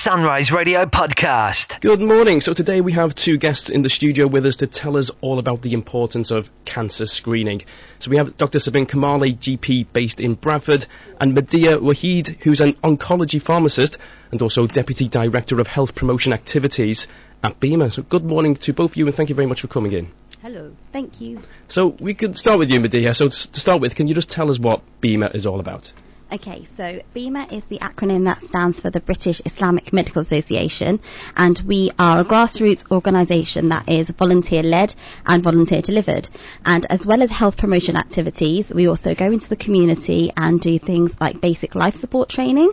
Sunrise Radio podcast. Good morning. So today we have two guests in the studio with us to tell us all about the importance of cancer screening. So we have Dr. Sabin Kamali, GP based in Bradford, and Madeeha Waheed, who's an oncology pharmacist and also Deputy Director of Health Promotion Activities at BIMA. So good morning to both of you and thank you very much for coming in. Hello, thank you. So we could start with you, Madeeha. So to start with, can you just tell us what BIMA is all about? Okay, so BIMA is the acronym that stands for the British Islamic Medical Association, and we are a grassroots organisation that is volunteer led and volunteer delivered. And as well as health promotion activities, we also go into the community and do things like basic life support training.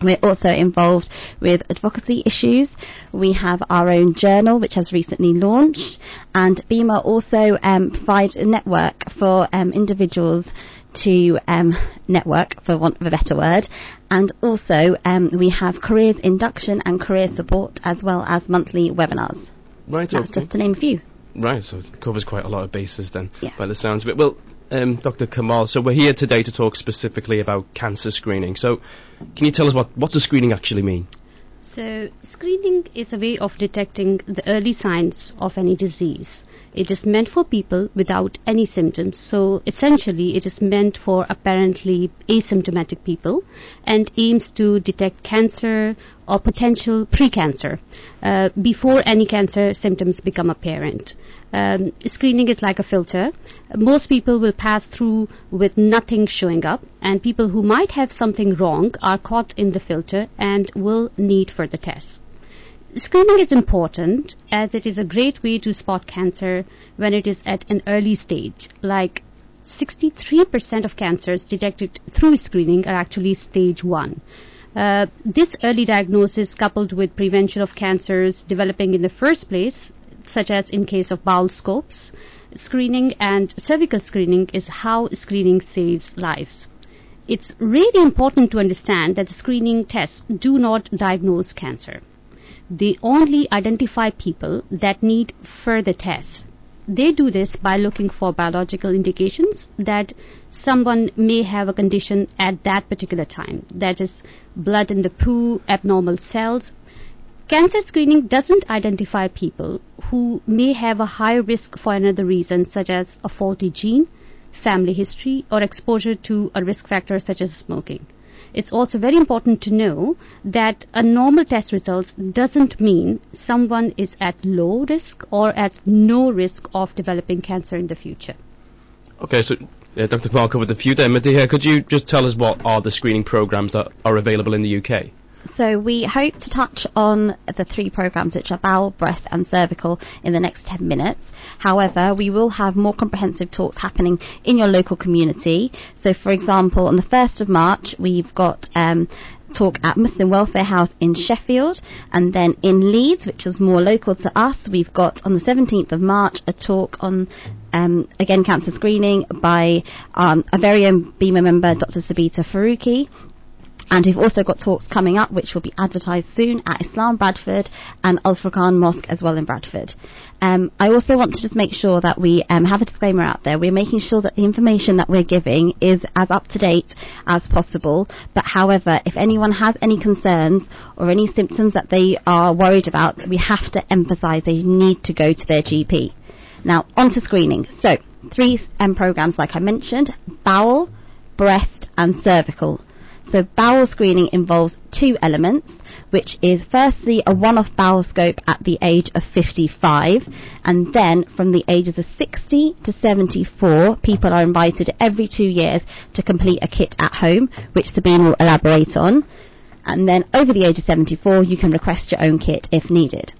We're also involved with advocacy issues. We have our own journal, which has recently launched, and BIMA also um, provide a network for um, individuals to um, network, for want of a better word. And also, um, we have careers induction and career support, as well as monthly webinars. Right, That's okay. just to name a few. Right, so it covers quite a lot of bases then, Yeah. by the sounds of it. Well, um, Dr. Kamal, so we're here today to talk specifically about cancer screening. So, can you tell us what, what does screening actually mean? So, screening is a way of detecting the early signs of any disease. It is meant for people without any symptoms. So, essentially, it is meant for apparently asymptomatic people and aims to detect cancer or potential precancer uh, before any cancer symptoms become apparent. Um, screening is like a filter. Most people will pass through with nothing showing up, and people who might have something wrong are caught in the filter and will need further tests. Screening is important as it is a great way to spot cancer when it is at an early stage. Like 63% of cancers detected through screening are actually stage 1. Uh, this early diagnosis, coupled with prevention of cancers developing in the first place, such as in case of bowel scopes, screening and cervical screening, is how screening saves lives. It's really important to understand that screening tests do not diagnose cancer. They only identify people that need further tests. They do this by looking for biological indications that someone may have a condition at that particular time. That is, blood in the poo, abnormal cells. Cancer screening doesn't identify people who may have a high risk for another reason, such as a faulty gene, family history, or exposure to a risk factor such as smoking. It's also very important to know that a normal test results doesn't mean someone is at low risk or at no risk of developing cancer in the future. Okay, so uh, Dr. Kamal covered a few there. Madeeha, could you just tell us what are the screening programs that are available in the UK? So we hope to touch on the three programs, which are bowel, breast, and cervical, in the next 10 minutes. However, we will have more comprehensive talks happening in your local community. So, for example, on the 1st of March, we've got um, talk at Muslim Welfare House in Sheffield, and then in Leeds, which is more local to us, we've got on the 17th of March a talk on um, again cancer screening by um, a very own BIMA member, Dr. Sabita Faruqi. And we've also got talks coming up, which will be advertised soon at Islam Bradford and Al Furqan Mosque as well in Bradford. Um, I also want to just make sure that we um, have a disclaimer out there. We're making sure that the information that we're giving is as up to date as possible. But however, if anyone has any concerns or any symptoms that they are worried about, we have to emphasise they need to go to their GP. Now, on to screening. So, three um, programs, like I mentioned bowel, breast, and cervical. So bowel screening involves two elements, which is firstly a one-off bowel scope at the age of 55, and then from the ages of 60 to 74, people are invited every two years to complete a kit at home, which Sabin will elaborate on. And then over the age of 74, you can request your own kit if needed.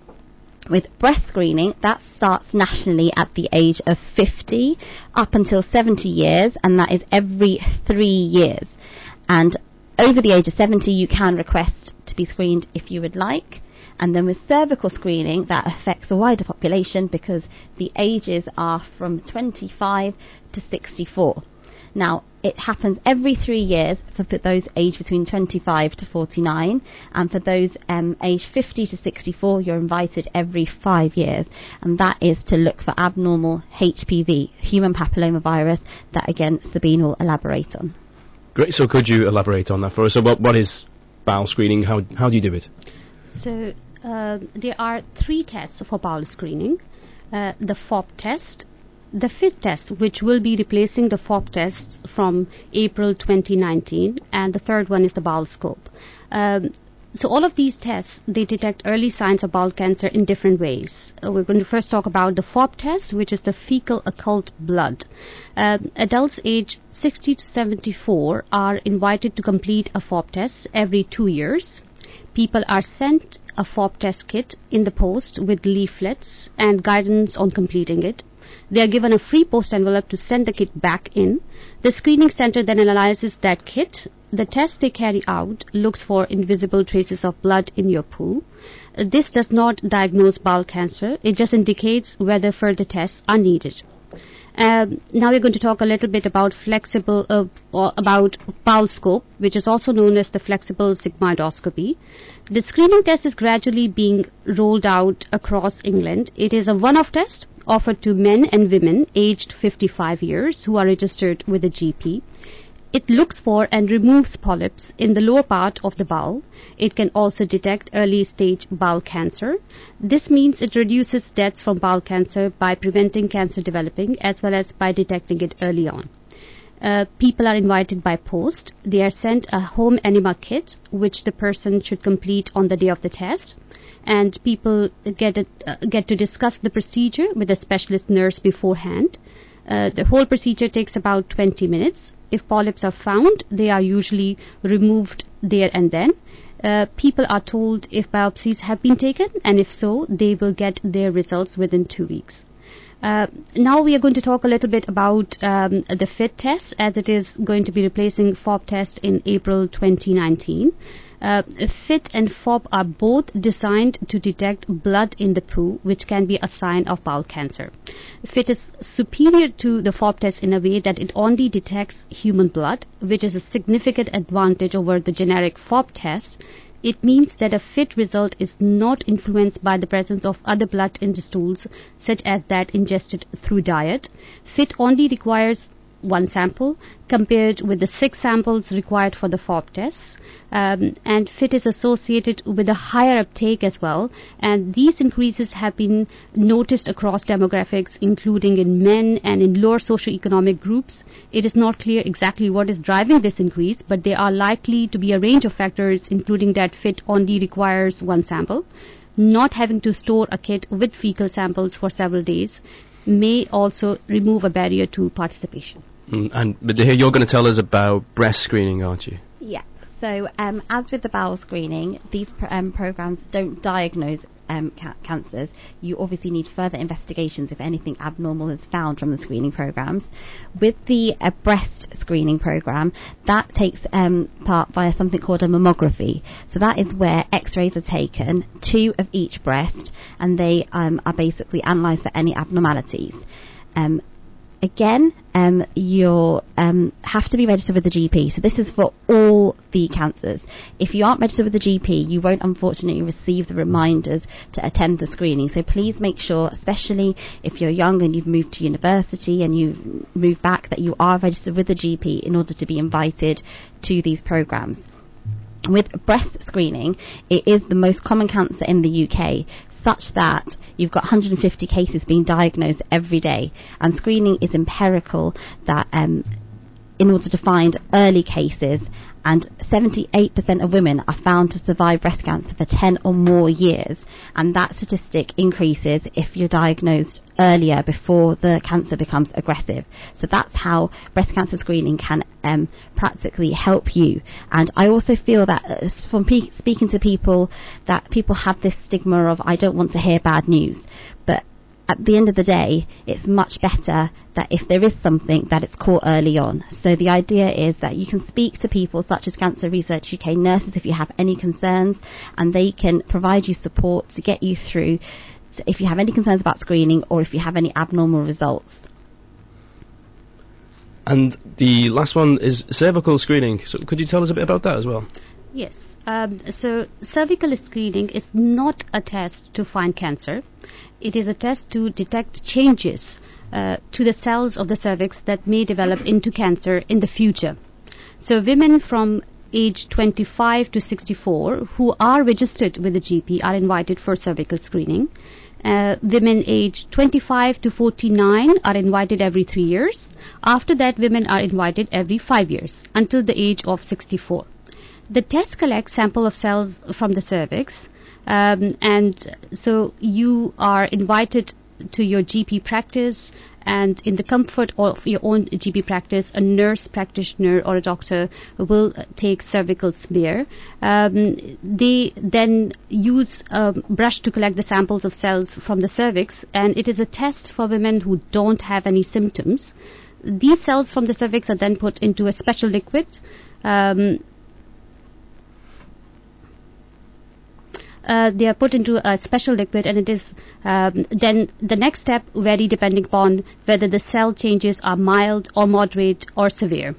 With breast screening, that starts nationally at the age of 50 up until 70 years, and that is every three years. And over the age of 70, you can request to be screened if you would like. And then with cervical screening, that affects a wider population because the ages are from 25 to 64. Now, it happens every three years for those aged between 25 to 49, and for those um, aged 50 to 64, you're invited every five years, and that is to look for abnormal HPV, human papillomavirus, that again Sabin will elaborate on. Great. So could you elaborate on that for us? So what, what is bowel screening? How, how do you do it? So uh, there are three tests for bowel screening. Uh, the FOB test, the FIT test, which will be replacing the FOB tests from April 2019, and the third one is the bowel scope. Um, so all of these tests, they detect early signs of bowel cancer in different ways. Uh, we're going to first talk about the FOB test, which is the fecal occult blood. Uh, adults age 60 to 74 are invited to complete a FOB test every two years. People are sent a FOB test kit in the post with leaflets and guidance on completing it. They are given a free post envelope to send the kit back in. The screening center then analyzes that kit. The test they carry out looks for invisible traces of blood in your poo. This does not diagnose bowel cancer. It just indicates whether further tests are needed. Um, now we're going to talk a little bit about flexible, uh, about bowel scope, which is also known as the flexible sigmoidoscopy. The screening test is gradually being rolled out across England. It is a one-off test offered to men and women aged 55 years who are registered with a GP. It looks for and removes polyps in the lower part of the bowel. It can also detect early stage bowel cancer. This means it reduces deaths from bowel cancer by preventing cancer developing as well as by detecting it early on. Uh, people are invited by post. They are sent a home enema kit, which the person should complete on the day of the test. And people get, a, uh, get to discuss the procedure with a specialist nurse beforehand. Uh, the whole procedure takes about 20 minutes. If polyps are found, they are usually removed there and then. Uh, people are told if biopsies have been taken, and if so, they will get their results within two weeks. Uh, now we are going to talk a little bit about um, the FIT test, as it is going to be replacing FOB test in April 2019. Uh, FIT and FOB are both designed to detect blood in the poo, which can be a sign of bowel cancer. FIT is superior to the FOB test in a way that it only detects human blood, which is a significant advantage over the generic FOB test. It means that a FIT result is not influenced by the presence of other blood in the stools, such as that ingested through diet. FIT only requires one sample compared with the six samples required for the FOB tests. Um, and FIT is associated with a higher uptake as well. And these increases have been noticed across demographics, including in men and in lower socioeconomic groups. It is not clear exactly what is driving this increase, but there are likely to be a range of factors, including that FIT only requires one sample. Not having to store a kit with fecal samples for several days may also remove a barrier to participation. Mm, and but here you're going to tell us about breast screening, aren't you? Yeah. So, um, as with the bowel screening, these pr- um, programs don't diagnose um, ca- cancers. You obviously need further investigations if anything abnormal is found from the screening programs. With the uh, breast screening program, that takes um, part via something called a mammography. So that is where X-rays are taken, two of each breast, and they um, are basically analysed for any abnormalities. Um, again, um, you'll um, have to be registered with the GP. So this is for all the cancers. If you aren't registered with the GP, you won't unfortunately receive the reminders to attend the screening. So please make sure, especially if you're young and you've moved to university and you've moved back, that you are registered with the GP in order to be invited to these programs. With breast screening, it is the most common cancer in the UK, such that you've got 150 cases being diagnosed every day, and screening is empirical that um, in order to find early cases and 78% of women are found to survive breast cancer for 10 or more years. And that statistic increases if you're diagnosed earlier before the cancer becomes aggressive. So that's how breast cancer screening can um, practically help you. And I also feel that uh, from pe- speaking to people that people have this stigma of I don't want to hear bad news. But at the end of the day, it's much better that if there is something that it's caught early on. So the idea is that you can speak to people such as Cancer Research UK nurses if you have any concerns and they can provide you support to get you through if you have any concerns about screening or if you have any abnormal results. And the last one is cervical screening. So could you tell us a bit about that as well? Yes. Um, so cervical screening is not a test to find cancer. It is a test to detect changes uh, to the cells of the cervix that may develop into cancer in the future. So women from age 25 to 64 who are registered with the GP are invited for cervical screening. Uh, women aged 25 to 49 are invited every three years. After that, women are invited every five years until the age of 64. The test collects sample of cells from the cervix, um, and so you are invited to your GP practice and in the comfort of your own GP practice, a nurse practitioner or a doctor will take cervical smear. Um, they then use a brush to collect the samples of cells from the cervix, and it is a test for women who don't have any symptoms. These cells from the cervix are then put into a special liquid. Um, uh, they are put into a special liquid and it is um, then the next step vary depending upon whether the cell changes are mild or moderate or severe.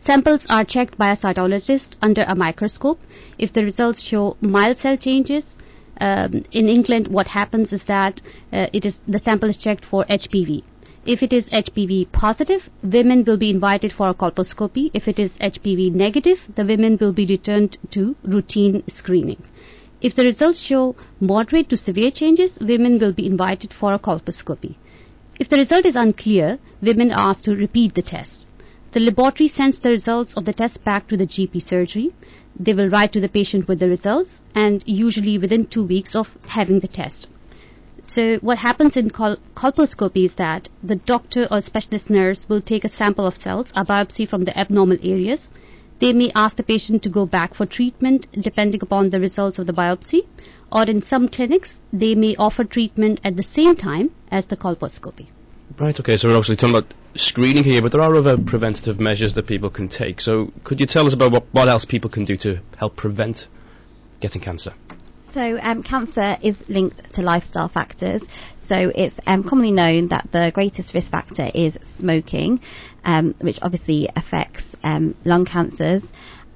Samples are checked by a cytologist under a microscope. If the results show mild cell changes, um, in England, what happens is that uh, it is the sample is checked for HPV. If it is HPV positive, women will be invited for a colposcopy. If it is HPV negative, the women will be returned to routine screening. If the results show moderate to severe changes, women will be invited for a colposcopy. If the result is unclear, women are asked to repeat the test. The laboratory sends the results of the test back to the GP surgery. They will write to the patient with the results and usually within two weeks of having the test. So what happens in col- colposcopy is that the doctor or specialist nurse will take a sample of cells, a biopsy from the abnormal areas, they may ask the patient to go back for treatment depending upon the results of the biopsy, or in some clinics, they may offer treatment at the same time as the colposcopy. Right, okay, so we're obviously talking about screening here, but there are other preventative measures that people can take. So could you tell us about what, what else people can do to help prevent getting cancer? So, um, cancer is linked to lifestyle factors. So, it's um, commonly known that the greatest risk factor is smoking, um, which obviously affects um, lung cancers.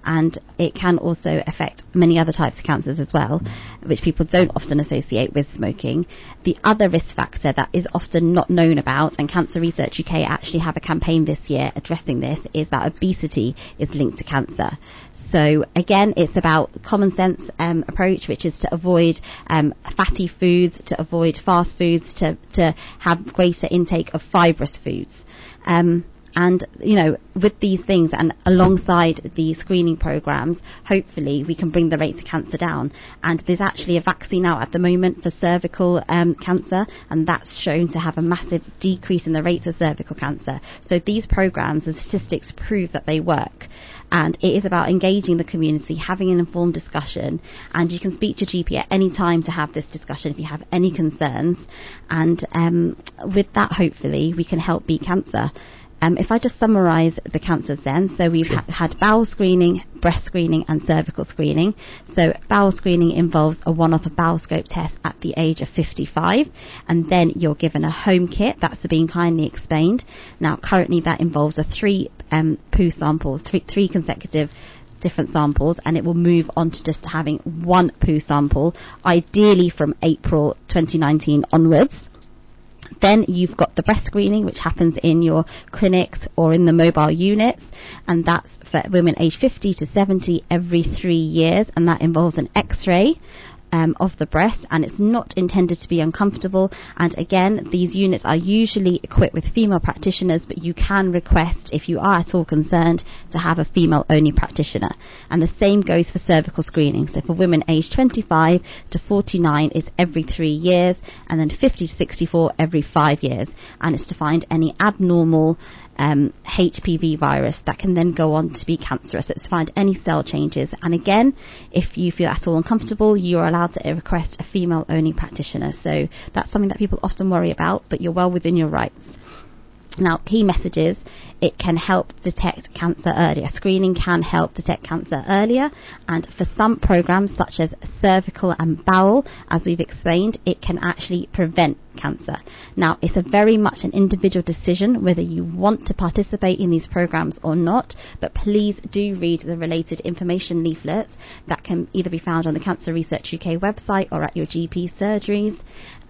And it can also affect many other types of cancers as well, which people don't often associate with smoking. The other risk factor that is often not known about, and Cancer Research UK actually have a campaign this year addressing this, is that obesity is linked to cancer. So again, it's about common sense um, approach, which is to avoid um, fatty foods, to avoid fast foods, to to have greater intake of fibrous foods. Um, and you know, with these things and alongside the screening programs, hopefully we can bring the rates of cancer down. And there's actually a vaccine out at the moment for cervical um, cancer, and that's shown to have a massive decrease in the rates of cervical cancer. So these programs, the statistics prove that they work and it is about engaging the community, having an informed discussion, and you can speak to your GP at any time to have this discussion if you have any concerns, and um, with that, hopefully, we can help beat cancer. Um, if I just summarise the cancers then, so we've ha- had bowel screening, breast screening and cervical screening. So bowel screening involves a one-off bowel scope test at the age of 55 and then you're given a home kit, that's been kindly explained. Now currently that involves a three um, poo sample, three, three consecutive different samples and it will move on to just having one poo sample, ideally from April 2019 onwards. Then you've got the breast screening, which happens in your clinics or in the mobile units, and that's for women aged 50 to 70 every three years, and that involves an X-ray um, of the breast and it's not intended to be uncomfortable. And again, these units are usually equipped with female practitioners, but you can request, if you are at all concerned, to have a female only practitioner. And the same goes for cervical screening. So for women aged 25 to 49 it's every three years and then 50 to 64 every five years. And it's to find any abnormal um, HPV virus that can then go on to be cancerous. It's to find any cell changes. And again, if you feel at all uncomfortable, you're allowed to request a female only practitioner. So that's something that people often worry about, but you're well within your rights. Now, key messages, it can help detect cancer earlier. Screening can help detect cancer earlier. And for some programs, such as cervical and bowel, as we've explained, it can actually prevent cancer. Now, it's a very much an individual decision whether you want to participate in these programs or not, but please do read the related information leaflets that can either be found on the Cancer Research UK website or at your GP surgeries.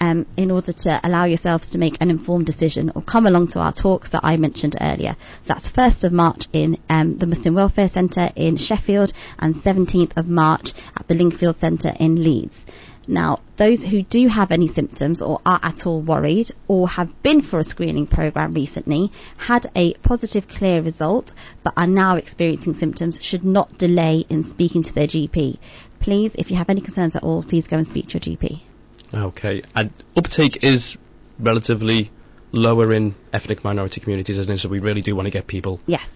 Um, in order to allow yourselves to make an informed decision or come along to our talks that I mentioned earlier. So that's 1st of March in um, the Muslim Welfare Centre in Sheffield and 17th of March at the Lingfield Centre in Leeds. Now, those who do have any symptoms or are at all worried or have been for a screening program recently, had a positive clear result, but are now experiencing symptoms should not delay in speaking to their GP. Please, if you have any concerns at all, please go and speak to your GP. Okay, and uptake is relatively lower in ethnic minority communities, isn't it? So we really do want to get people. Yes.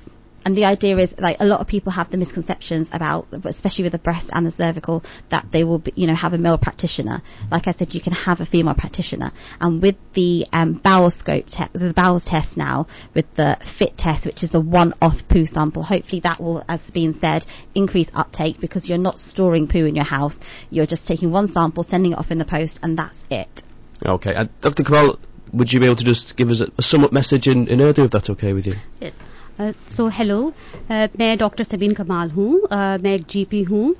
And the idea is, like, a lot of people have the misconceptions about, especially with the breast and the cervical, that they will, be, you know, have a male practitioner. Like I said, you can have a female practitioner. And with the um, bowel scope, te- the bowel test now, with the FIT test, which is the one-off poo sample, hopefully that will, as being said, increase uptake because you're not storing poo in your house. You're just taking one sample, sending it off in the post, and that's it. Okay, and Dr. Kamal, would you be able to just give us a, a sum up message in, in Urdu if that's okay with you? Yes. So hello मैं doctor Sabeen Kamal हूँ. मैं एक GP हूँ.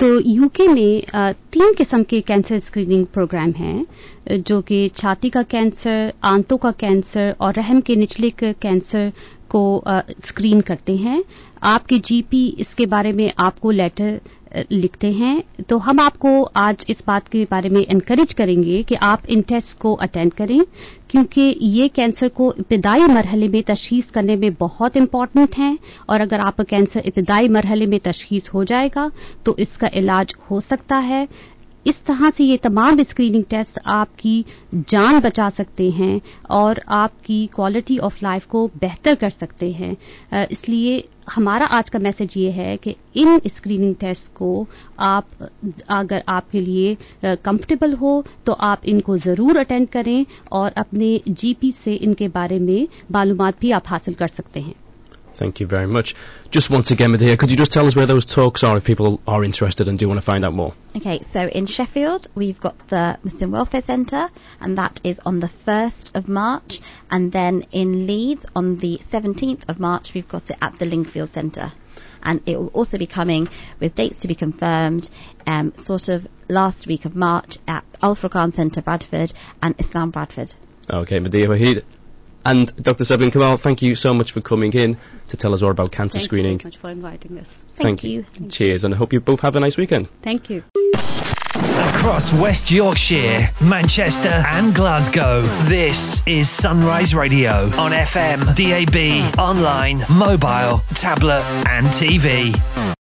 तो UK में uh, तीन किस्म के कैंसर स्क्रीनिंग प्रोग्राम हैं जो कि छाती का कैंसर आंतों का कैंसर और रहम के निचले कैंसर को स्क्रीन uh, करते हैं. आपके जीपी इसके बारे में आपको लेटर लिखते हैं। तो हम आपको आज इस बात के बारे में इनकरेज करेंगे कि आप इन टेस्ट को अटेंड करें, क्योंकि ये कैंसर को इब्तदाई मरहले में तशीस करने में बहुत इंपॉर्टेंट है, और अगर आपका कैंसर इब्तदाई मरहले में तशीस हो जाएगा तो इसका इलाज हो सकता है। इस तरह से ये तमाम स्क्रीनिंग टेस्ट आपकी जान बचा सकते हैं और आपकी क्वालिटी ऑफ़ लाइफ को बेहतर कर सकते हैं। इसलिए हमारा आज का मैसेज ये है कि इन स्क्रीनिंग टेस्ट को आप, अगर आपके लिए कंफर्टेबल हो तो आप इनको ज़रूर अटेंड करें और अपने जीपी से इनके बारे में मालूम भी आप हासिल कर सकते हैं। Thank you very much. Just once again, Madeeha, could you just tell us where those talks are if people are interested and do want to find out more? Okay, so in Sheffield, we've got the Muslim Welfare Centre, and that is on the 1st of March. And then in Leeds, on the 17th of March, we've got it at the Lingfield Centre. And it will also be coming with dates to be confirmed, um, sort of last week of March at Al Furqan Centre, Bradford, and Islam Bradford. Okay, Madeeha Waheed. And Dr. Sabin Kamal, thank you so much for coming in to tell us all about cancer thank screening. Thank you so much for inviting us. Thank, thank you. you. Thank Cheers, and I hope you both have a nice weekend. Thank you. Across West Yorkshire, Manchester, and Glasgow, this is Sunrise Radio on FM, DAB, online, mobile, tablet, and TV.